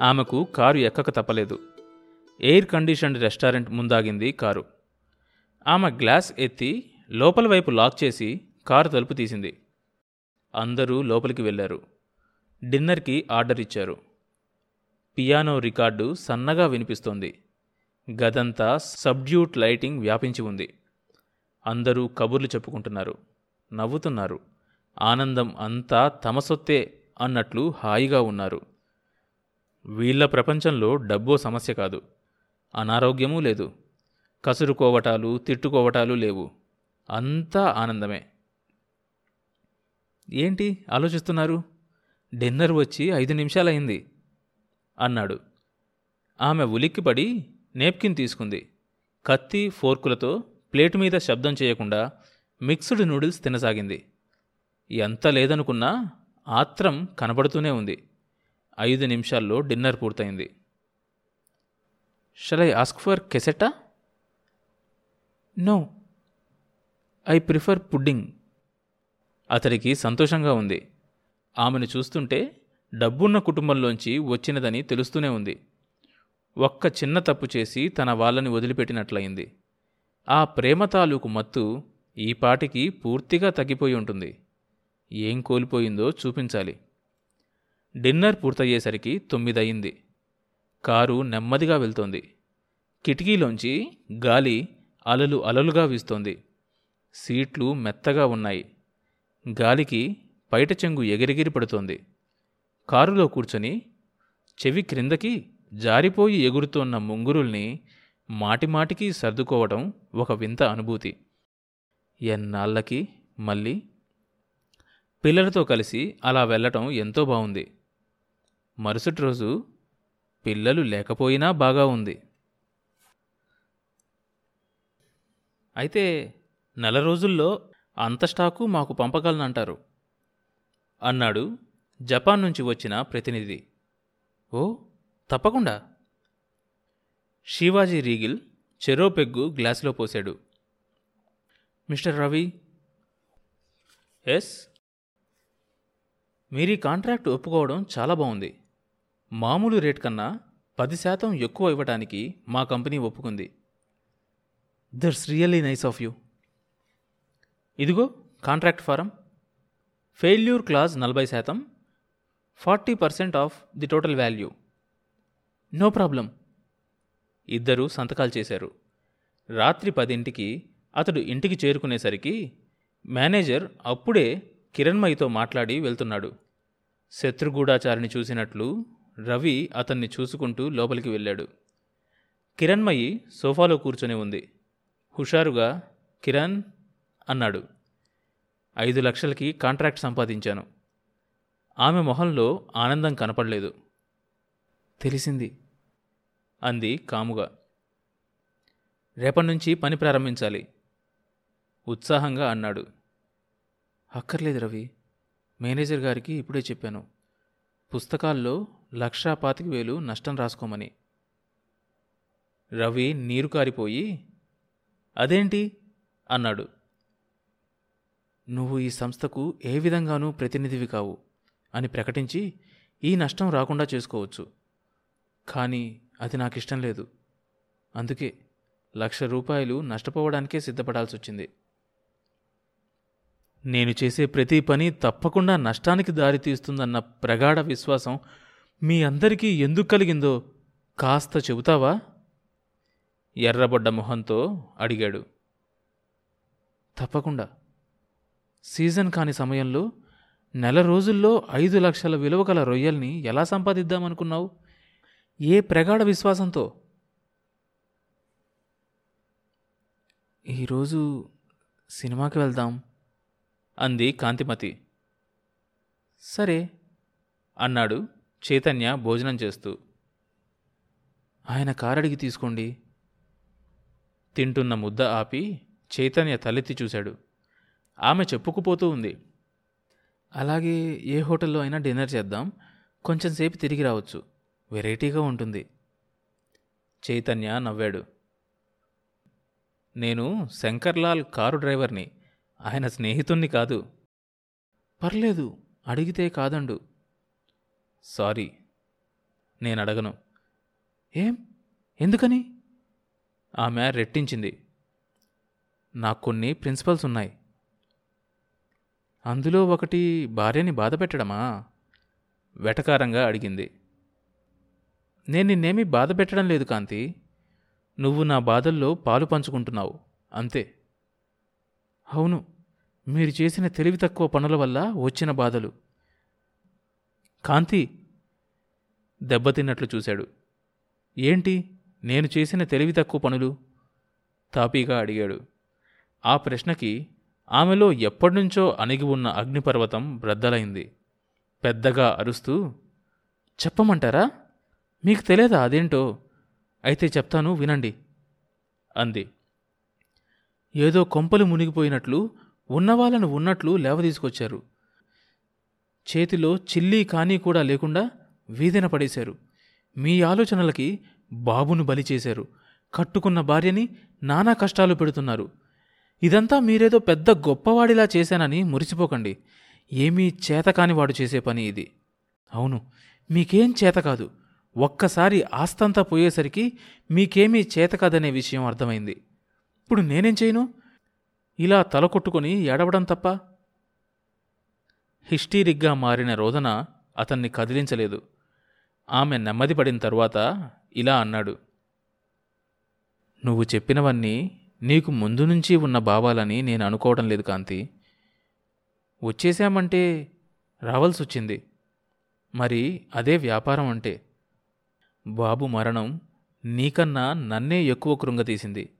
ఆమెకు కారు ఎక్కక తప్పలేదు. ఎయిర్ కండిషన్డ్ రెస్టారెంట్ ముందాగింది కారు. ఆమె గ్లాస్ ఎత్తి లోపల వైపు లాక్ చేసి కారు తలుపు తీసింది. అందరూ లోపలికి వెళ్ళారు. డిన్నర్కి ఆర్డర్ ఇచ్చారు. పియానో రికార్డు సన్నగా వినిపిస్తోంది. గదంతా సబ్డ్యూట్ లైటింగ్ వ్యాపించి ఉంది. అందరూ కబుర్లు చెప్పుకుంటున్నారు. నవ్వుతున్నారు. ఆనందం అంతా తమ సొత్తే అన్నట్లు హాయిగా ఉన్నారు. వీళ్ళ ప్రపంచంలో డబ్బో సమస్య కాదు. అనారోగ్యమూ లేదు. కసురుకోవటాలు తిట్టుకోవటాలు లేవు. అంతా ఆనందమే. ఏంటి ఆలోచిస్తున్నారు? డిన్నర్ వచ్చి ఐదు నిమిషాలైంది అన్నాడు. ఆమె ఉలిక్కిపడి నేప్కిన్ తీసుకుంది. కత్తి ఫోర్కులతో ప్లేటు మీద శబ్దం చేయకుండా మిక్స్డ్ నూడిల్స్ తినసాగింది. ఎంత లేదనుకున్నా ఆత్రం కనబడుతూనే ఉంది. ఐదు నిమిషాల్లో డిన్నర్ పూర్తయింది. Shall I ask for cassata no I prefer pudding అతడికి సంతోషంగా ఉంది. ఆమెను చూస్తుంటే డబ్బున్న కుటుంబంలోంచి వచ్చినదని తెలుస్తూనే ఉంది. ఒక్క చిన్న తప్పు చేసి తన వాళ్ళని వదిలిపెట్టినట్లయింది. ఆ ప్రేమ తాలూకు మత్తు ఈ పాటికి పూర్తిగా తగ్గిపోయి ఉంటుంది. ఏం కోల్పోయిందో చూపించాలి. డిన్నర్ పూర్తయ్యేసరికి తొమ్మిదయింది కారు నెమ్మదిగా వెళ్తోంది. కిటికీలోంచి గాలి అలలు అలలుగా వీస్తోంది. సీట్లు మెత్తగా ఉన్నాయి. గాలికి పైట చెంగు ఎగిరెగిరి పడుతోంది. కారులో కూర్చొని చెవి క్రిందకి జారిపోయి ఎగురుతోన్న ముంగురుల్ని మాటిమాటికి సర్దుకోవడం ఒక వింత అనుభూతి. ఎన్నాళ్ళకి మళ్ళీ? పిల్లలతో కలిసి అలా వెళ్ళటం ఎంతో బాగుంది మరుసటి రోజు పిల్లలు లేకపోయినా బాగా ఉంది. అయితే నెల రోజుల్లో అంత స్టాకు మాకు పంపగలనంటారు. అన్నాడు జపాన్ నుంచి వచ్చిన ప్రతినిధి. ఓ తప్పకుండా. శివాజీ రీగిల్ చెరో పెగ్గు గ్లాసులో పోశాడు. మిస్టర్ రవి ఎస్ మీరు ఈ కాంట్రాక్ట్ ఒప్పుకోవడం చాలా బాగుంది. మామూలు రేట్ కన్నా పది శాతం ఎక్కువ ఇవ్వటానికి మా కంపెనీ ఒప్పుకుంది. That's really nice of you ఇదిగో కాంట్రాక్ట్ ఫారం ఫెయిల్యూర్ క్లాజ్ నలభై శాతం. Forty percent of the total value no problem ఇద్దరూ సంతకాలు చేశారు. రాత్రి పదింటికి అతడు ఇంటికి చేరుకునేసరికి మేనేజర్ అప్పుడే కిరణ్మయితో మాట్లాడి వెళ్తున్నాడు. శత్రుగూఢాచారిని చూసినట్లు రవి అతన్ని చూసుకుంటూ లోపలికి వెళ్ళాడు. కిరణ్మయి సోఫాలో కూర్చొని ఉంది. హుషారుగా కిరణ్ అన్నాడు. ఐదు లక్షలకి కాంట్రాక్ట్ సంపాదించాను. ఆమె మొహంలో ఆనందం కనపడలేదు. తెలిసింది అంది కాముగా. రేపటి నుంచి పని ప్రారంభించాలి ఉత్సాహంగా అన్నాడు. అక్కర్లేదు రవి. మేనేజర్ గారికి ఇప్పుడే చెప్పాను. పుస్తకాల్లో లక్షా పాతిక వేలు నష్టం రాసుకోమని. రవి నీరు కారిపోయి అదేంటి? అన్నాడు. నువ్వు ఈ సంస్థకు ఏ విధంగానూ ప్రతినిధివి కావు అని ప్రకటించి ఈ నష్టం రాకుండా చేసుకోవచ్చు. కానీ అది నాకు ఇష్టం లేదు. అందుకే లక్ష రూపాయలు నష్టపోవడానికే సిద్ధపడాల్సి వచ్చింది నేను చేసే ప్రతి పని తప్పకుండా నష్టానికి దారితీస్తుందన్న ప్రగాఢ విశ్వాసం మీ అందరికీ ఎందుకు కలిగిందో కాస్త చెబుతావా? ఎర్రబడ్డ మొహంతో అడిగాడు. తప్పకుండా. సీజన్ కాని సమయంలో నెల రోజుల్లో ఐదు లక్షల విలువ గల రొయ్యల్ని ఎలా సంపాదిద్దామనుకున్నావు? ఏ ప్రగాఢ విశ్వాసంతో? ఈరోజు సినిమాకి వెళ్దాం అంది కాంతిమతి. సరే అన్నాడు. చైతన్య భోజనం చేస్తూ ఆయన కారడిగి తీసుకోండి. తింటున్న ముద్ద ఆపి చైతన్య తలెత్తి చూశాడు. ఆమె చెప్పుకుపోతూ ఉంది అలాగే ఏ హోటల్లో అయినా డిన్నర్ చేద్దాం కొంచెం సేపు తిరిగి రావచ్చు వెరైటీగా ఉంటుంది. చైతన్య నవ్వాడు నేను శంకర్లాల్ కారు డ్రైవర్ని ఆయన స్నేహితుణ్ణి కాదు. పర్లేదు అడిగితే కాదండు. సారీ నేను అడగను ఏం? ఎందుకని? ఆమె రెట్టించింది. నాకు కొన్ని ప్రిన్సిపల్స్ ఉన్నాయి. అందులో ఒకటి భార్యని బాధ పెట్టడమా? వెటకారంగా అడిగింది. నేను నిన్నేమీ బాధ పెట్టడం లేదు కాంతి. నువ్వు నా బాధల్లో పాలు పంచుకుంటున్నావు అంతే. అవును మీరు చేసిన తెలివి తక్కువ పనుల వల్ల వచ్చిన బాధలు. కాంతి దెబ్బతిన్నట్లు చూశాడు. ఏంటి? నేను చేసిన తెలివి తక్కువ పనులు? తాపీగా అడిగాడు. ఆ ప్రశ్నకి ఆమెలో ఎప్పటినుంచో అణిగి ఉన్న అగ్నిపర్వతం బ్రద్దలైంది పెద్దగా అరుస్తూ చెప్పమంటారా? మీకు తెలియదా అదేంటో? అయితే చెప్తాను వినండి అంది. ఏదో కొంపలు మునిగిపోయినట్లు ఉన్నవాళ్ళను ఉన్నట్లు లేవ తీసుకొచ్చారు చేతిలో చిల్లీ కానీ కూడా లేకుండా వీధిన పడేశారు. మీ ఆలోచనలకి బాబును బలి చేశారు. కట్టుకున్న భార్యని నానా కష్టాలు పెడుతున్నారు. ఇదంతా మీరేదో పెద్ద గొప్పవాడిలా చేశానని మురిసిపోకండి. ఏమీ చేతకాని వాడు చేసే పని ఇది. అవును మీకేం చేత కాదు. ఒక్కసారి ఆస్తంతా పోయేసరికి మీకేమీ చేత కాదనే విషయం అర్థమైంది. ఇప్పుడు నేనేం చేయను? ఇలా తల కొట్టుకొని ఏడవడం తప్ప హిస్టీరిక్గా మారిన రోదన అతన్ని కదిలించలేదు. ఆమె నెమ్మది పడిన తరువాత ఇలా అన్నాడు. నువ్వు చెప్పినవన్నీ నీకు ముందు నుంచి ఉన్న భావాలని నేను అనుకోవడం లేదు కాంతి. వచ్చేశామంటే రావాల్సి వచ్చింది. మరి అదే వ్యాపారం అంటే. బాబు మరణం నీకన్నా నన్నే ఎక్కువ కృంగతీసింది.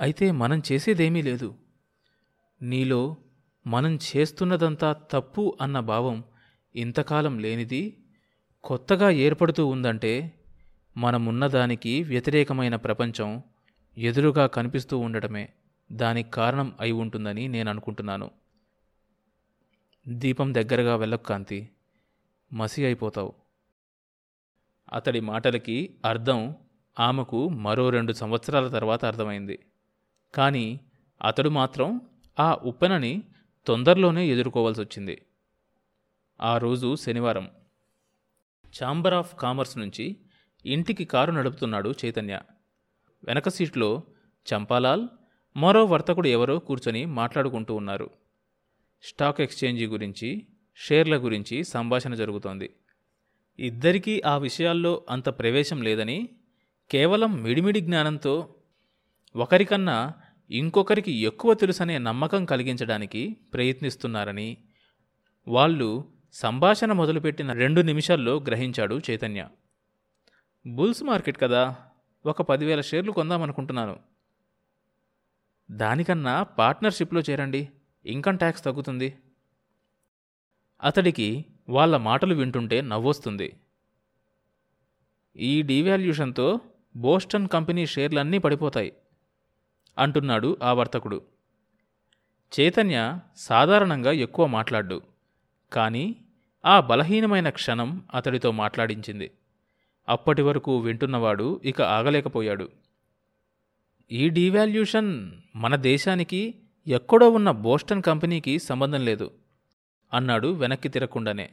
అయితే మనం చేసేదేమీ లేదు. నీలో మనం చేస్తున్నదంతా తప్పు అన్న భావం ఇంతకాలం లేనిది కొత్తగా ఏర్పడుతూ ఉందంటే మనమున్నదానికి వ్యతిరేకమైన ప్రపంచం ఎదురుగా కనిపిస్తూ ఉండటమే దానికి కారణం అయి ఉంటుందని నేను అనుకుంటున్నాను. దీపం దగ్గరగా వెళ్ళకు కాంతి. మసి అయిపోతావు. అతడి మాటలకి అర్థం ఆమెకు మరో రెండు సంవత్సరాల తర్వాత అర్థమైంది. కానీ అతడు మాత్రం ఆ ఉప్పెనని తొందరలోనే ఎదుర్కోవాల్సి వచ్చింది ఆ రోజు శనివారం. ఛాంబర్ ఆఫ్ కామర్స్ నుంచి ఇంటికి కారు నడుపుతున్నాడు చైతన్య. వెనక సీట్లో చంపాలాల్ మరో వర్తకుడు ఎవరో కూర్చొని మాట్లాడుకుంటూ ఉన్నారు. స్టాక్ ఎక్స్చేంజీ గురించి షేర్ల గురించి సంభాషణ జరుగుతోంది. ఇద్దరికీ ఆ విషయాల్లో అంత ప్రవేశం లేదని కేవలం మిడిమిడి జ్ఞానంతో ఒకరికన్నా ఇంకొకరికి ఎక్కువ తెలుసనే నమ్మకం కలిగించడానికి ప్రయత్నిస్తున్నారని వాళ్ళు సంభాషణ మొదలుపెట్టిన రెండు నిమిషాల్లో గ్రహించాడు చైతన్య. బుల్స్ మార్కెట్ కదా ఒక పదివేల షేర్లు కొందామనుకుంటున్నాను. దానికన్నా పార్ట్నర్షిప్లో చేరండి ఇన్కమ్ ట్యాక్స్ తగ్గుతుంది. అతడికి వాళ్ళ మాటలు వింటుంటే నవ్వొస్తుంది. ఈ డీవాల్యూషన్తో బోస్టన్ కంపెనీ షేర్లన్నీ పడిపోతాయి. అంటున్నాడు ఆ వర్తకుడు. చైతన్య సాధారణంగా ఎక్కువ మాట్లాడ్డు. కానీ ఆ బలహీనమైన క్షణం అతడితో మాట్లాడించింది. అప్పటి వరకు వింటున్నవాడు ఇక ఆగలేకపోయాడు. ఈ డీవాల్యూషన్ మన దేశానికి ఎక్కడో ఉన్న బోస్టన్ కంపెనీకి సంబంధం లేదు అన్నాడు వెనక్కి తిరగకుండానే.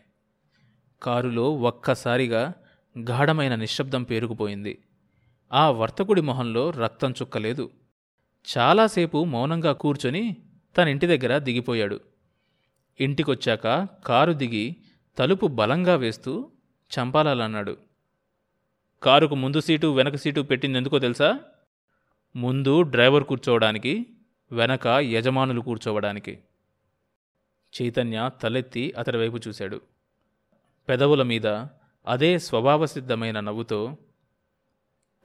కారులో ఒక్కసారిగా గాఢమైన నిశ్శబ్దం పేరుకుపోయింది. ఆ వర్తకుడి మొహంలో రక్తం చుక్కలేదు. చాలాసేపు మౌనంగా కూర్చొని తన ఇంటి దగ్గర దిగిపోయాడు. ఇంటికొచ్చాక కారు దిగి తలుపు బలంగా వేస్తూ చంపాలన్నాడు. కారుకు ముందు సీటు వెనక సీటు పెట్టిందెందుకో తెలుసా? ముందు డ్రైవర్ కూర్చోవడానికి వెనక యజమానులు కూర్చోవడానికి. చైతన్య తలెత్తి అతడి వైపు చూశాడు. పెదవుల మీద అదే స్వభావసిద్ధమైన నవ్వుతో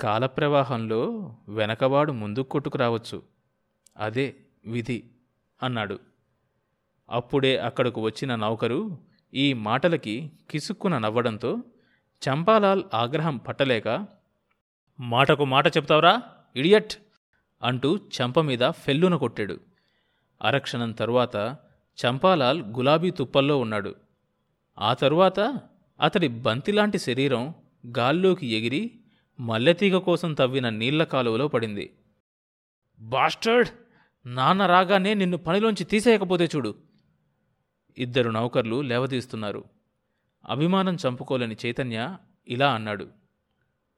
కాలప్రవాహంలో వెనకవాడు ముందుకు కొట్టుకురావచ్చు. అదే విధి అన్నాడు. అప్పుడే అక్కడకు వచ్చిన నౌకరు ఈ మాటలకి కిసుక్కున నవ్వడంతో చంపాలాల్ ఆగ్రహం పట్టలేక మాటకు మాట చెప్తావరా ఇడియట్ అంటూ చంప మీద ఫెల్లున కొట్టాడు. అరక్షణం తరువాత చంపాలాల్ గులాబీ తుప్పల్లో ఉన్నాడు. ఆ తరువాత అతడి బంతిలాంటి శరీరం గాల్లోకి ఎగిరి మల్లెతీగ కోసం తవ్విన నీళ్ళ కాలువలో పడింది. బాస్టర్డ్! నాన్న రాగానే నిన్ను పనిలోంచి తీసేయకపోతే చూడు. ఇద్దరు నౌకర్లు లేవదీస్తున్నారు. అభిమానం చంపుకోలేని చైతన్య ఇలా అన్నాడు.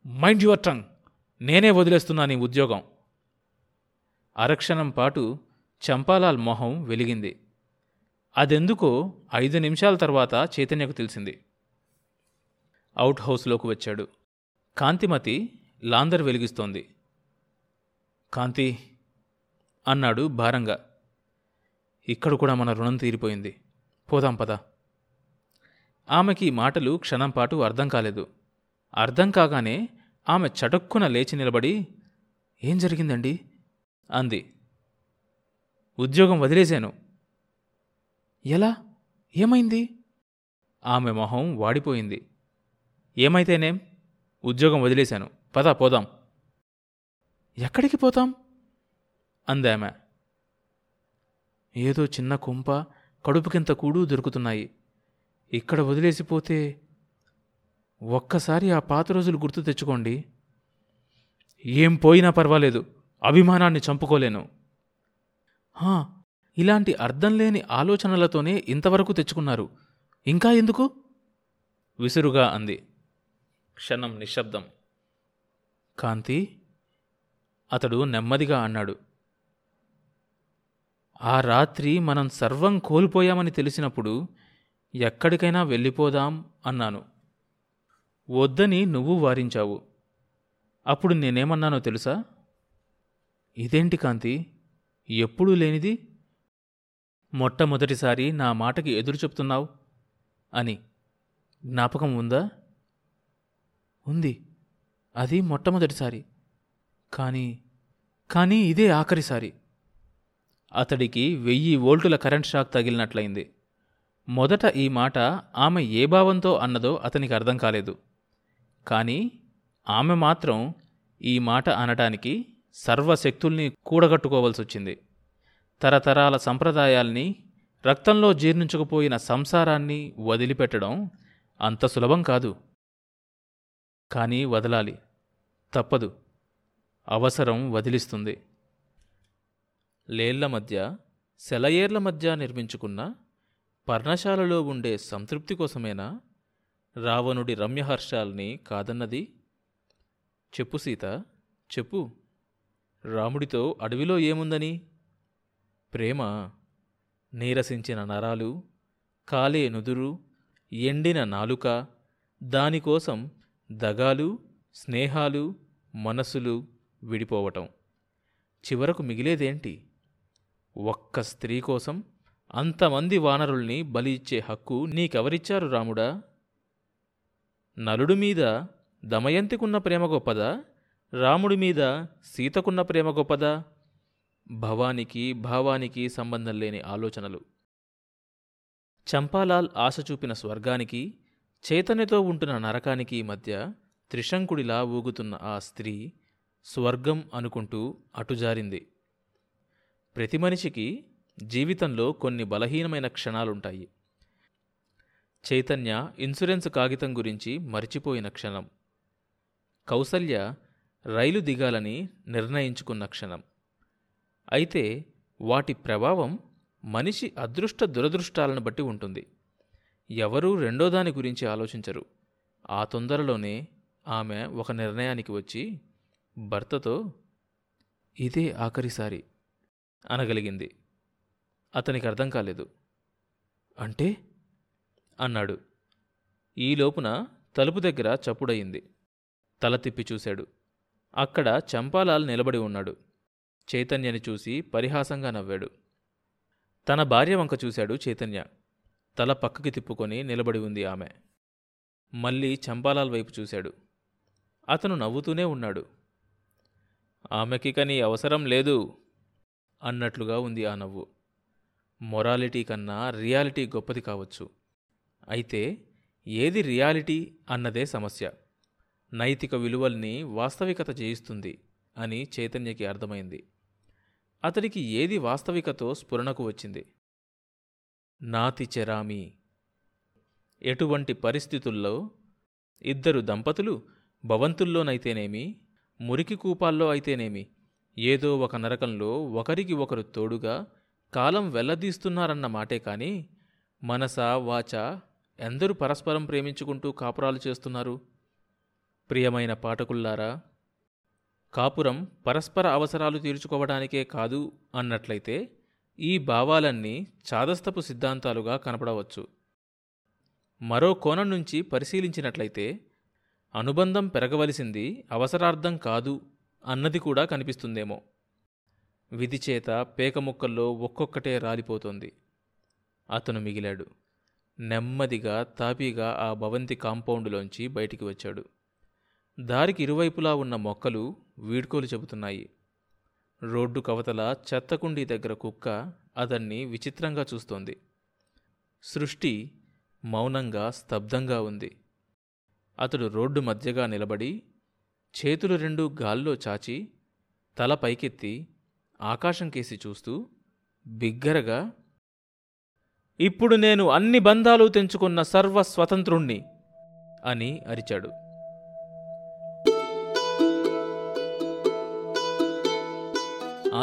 Mind your tongue! నేనే వదిలేస్తున్నా నీ ఉద్యోగం. అరక్షణం పాటు చంపాలాల్ మొహం వెలిగింది. అదెందుకో ఐదు నిమిషాల తర్వాత చైతన్యకు తెలిసింది. అవుట్ హౌస్లోకి వచ్చాడు. కాంతిమతి లాందర్ వెలిగిస్తోంది. కాంతి అన్నాడు భారంగా. ఇక్కడ కూడా మన రుణం తీరిపోయింది. పోదాం పద. ఆమెకి మాటలు క్షణంపాటు అర్థం కాలేదు. అర్థం కాగానే ఆమె చటుక్కున లేచి నిలబడి ఏం జరిగిందండి? అంది. ఉద్యోగం వదిలేశాను. ఎలా? ఏమైంది? ఆమె మొహం వాడిపోయింది. ఏమైతేనేం? ఉద్యోగం వదిలేశాను. పద పోదాం. ఎక్కడికి పోతాం? అందామె ఏదో చిన్న కుంప కడుపుకింత కూడు దొరుకుతున్నాయి. ఇక్కడ వదిలేసిపోతే ఒక్కసారి ఆ పాత రోజులు గుర్తు తెచ్చుకోండి. ఏం పోయినా పర్వాలేదు. అభిమానాన్ని చంపుకోలేను. హా, ఇలాంటి అర్థం లేని ఆలోచనలతోనే ఇంతవరకు తెచ్చుకున్నారు. ఇంకా ఎందుకు? విసురుగా అంది. క్షణం నిశ్శబ్దం. కాంతి అతడు నెమ్మదిగా అన్నాడు ఆ రాత్రి మనం సర్వం కోల్పోయామని తెలిసినప్పుడు ఎక్కడికైనా వెళ్ళిపోదాం అన్నాను. వద్దని నువ్వు వారించావు. అప్పుడు నేనేమన్నానో తెలుసా? ఇదేంటి కాంతి? ఎప్పుడూ లేనిది? మొట్టమొదటిసారి నా మాటకి ఎదురు చెప్తున్నావు అని. జ్ఞాపకం ఉందా? ఉంది. అది మొట్టమొదటిసారి. కానీ కానీ ఇదే ఆఖరిసారి. అతడికి వెయ్యి వోల్టుల కరెంట్ షాక్ తగిలినట్లయింది. మొదట ఈ మాట ఆమె ఏ భావంతో అన్నదో అతనికి అర్థం కాలేదు. కానీ ఆమె మాత్రం ఈ మాట అనటానికి సర్వశక్తుల్ని కూడగట్టుకోవలసి వచ్చింది తరతరాల సంప్రదాయాల్ని రక్తంలో జీర్ణించుకుపోయిన సంసారాన్ని వదిలిపెట్టడం అంత సులభం కాదు. కానీ వదలాలి. తప్పదు. అవసరం వదిలిస్తుంది. లేళ్ళ మధ్య సెలయేర్ల మధ్య నిర్మించుకున్న పర్ణశాలలో ఉండే సంతృప్తి కోసమేనా రావణుడి రమ్యహర్షాల్ని కాదన్నది? చెప్పు సీత చెప్పు. రాముడితో అడవిలో ఏముందని? ప్రేమ నీరసించిన నరాలు కాలే నుదురు ఎండిన నాలుక దానికోసం దగాలు స్నేహాలు మనసులు విడిపోవటం. చివరకు మిగిలేదేంటి? ఒక్క స్త్రీ కోసం అంతమంది వానరుల్ని బలి ఇచ్చే హక్కు నీకెవరిచ్చారు రాముడా? నలుడు మీద దమయంతికున్న ప్రేమ గొప్పదా? రాముడి మీద సీతకున్న ప్రేమ గొప్పదా? భవానికి భావానికి సంబంధం లేని ఆలోచనలు. చంపాలాల్ ఆశ చూపిన స్వర్గానికి చైతన్యతో ఉంటున్న నరకానికి మధ్య త్రిశంకుడిలా ఊగుతున్న ఆ స్త్రీ స్వర్గం అనుకుంటూ అటుజారింది. ప్రతి మనిషికి జీవితంలో కొన్ని బలహీనమైన క్షణాలుంటాయి. చైతన్య ఇన్సూరెన్స్ కాగితం గురించి మరిచిపోయిన క్షణం. కౌసల్య రైలు దిగాలని నిర్ణయించుకున్న క్షణం. అయితే వాటి ప్రభావం మనిషి అదృష్ట దురదృష్టాలను బట్టి ఉంటుంది. ఎవరూ రెండో దాని గురించి ఆలోచించరు. ఆ తొందరలోనే ఆమె ఒక నిర్ణయానికి వచ్చి భర్తతో ఇదే ఆఖరిసారి అనగలిగింది. అతనికి అర్థం కాలేదు. అంటే? అన్నాడు. ఈ లోపున తలుపు దగ్గర చప్పుడయింది. తల తిప్పి చూశాడు. అక్కడ చంపాలాల్ నిలబడి ఉన్నాడు. చైతన్యని చూసి పరిహాసంగా నవ్వాడు. తన భార్య వంక చూశాడు చైతన్య. తల పక్కకి తిప్పుకొని నిలబడి ఉంది ఆమె. మళ్ళీ చంపాలాల్ వైపు చూశాడు. అతను నవ్వుతూనే ఉన్నాడు. ఆమెకి కని అవసరం లేదు అన్నట్లుగా ఉంది ఆ నవ్వు. మొరాలిటీ కన్నా రియాలిటీ గొప్పది కావచ్చు. అయితే ఏది రియాలిటీ అన్నదే సమస్య. నైతిక విలువల్ని వాస్తవికత జయిస్తుంది అని చైతన్యకి అర్థమైంది. అతడికి ఏది వాస్తవికతో స్ఫురణకు వచ్చింది? నాతి చెరామి. ఎటువంటి పరిస్థితుల్లో ఇద్దరు దంపతులు భవంతుల్లోనైతేనేమి మురికి కూపాల్లో అయితేనేమి ఏదో ఒక నరకంలో ఒకరికి ఒకరు తోడుగా కాలం వెల్లదీస్తున్నారన్న మాటే కాని మనస వాచ ఎందరు పరస్పరం ప్రేమించుకుంటూ కాపురాలు చేస్తున్నారు? ప్రియమైన పాఠకుల్లారా కాపురం పరస్పర అవసరాలు తీర్చుకోవడానికే కాదు అన్నట్లయితే ఈ భావాలన్నీ చాదస్తపు సిద్ధాంతాలుగా కనపడవచ్చు. మరో కోణం నుంచి పరిశీలించినట్లయితే అనుబంధం పెరగవలసింది అవసరార్థం కాదు అన్నది కూడా కనిపిస్తుందేమో. విధిచేత పేకముక్కల్లో ఒక్కొక్కటే రాలిపోతోంది. అతను మిగిలాడు. నెమ్మదిగా తాపీగా ఆ భవంతి కాంపౌండులోంచి బయటికి వచ్చాడు. దారికి ఇరువైపులా ఉన్న మొక్కలు వీడ్కోలు చెబుతున్నాయి. రోడ్డు కవతల చెత్తకుండీ దగ్గర కుక్క అతన్ని విచిత్రంగా చూస్తోంది. సృష్టి మౌనంగా స్తబ్దంగా ఉంది. అతడు రోడ్డు మధ్యగా నిలబడి చేతులు రెండు గాల్లో చాచి తల పైకెత్తి ఆకాశం కేసి చూస్తూ బిగ్గరగా ఇప్పుడు నేను అన్ని బంధాలు తెంచుకున్న సర్వ స్వతంత్రుణ్ణి అని అరిచాడు.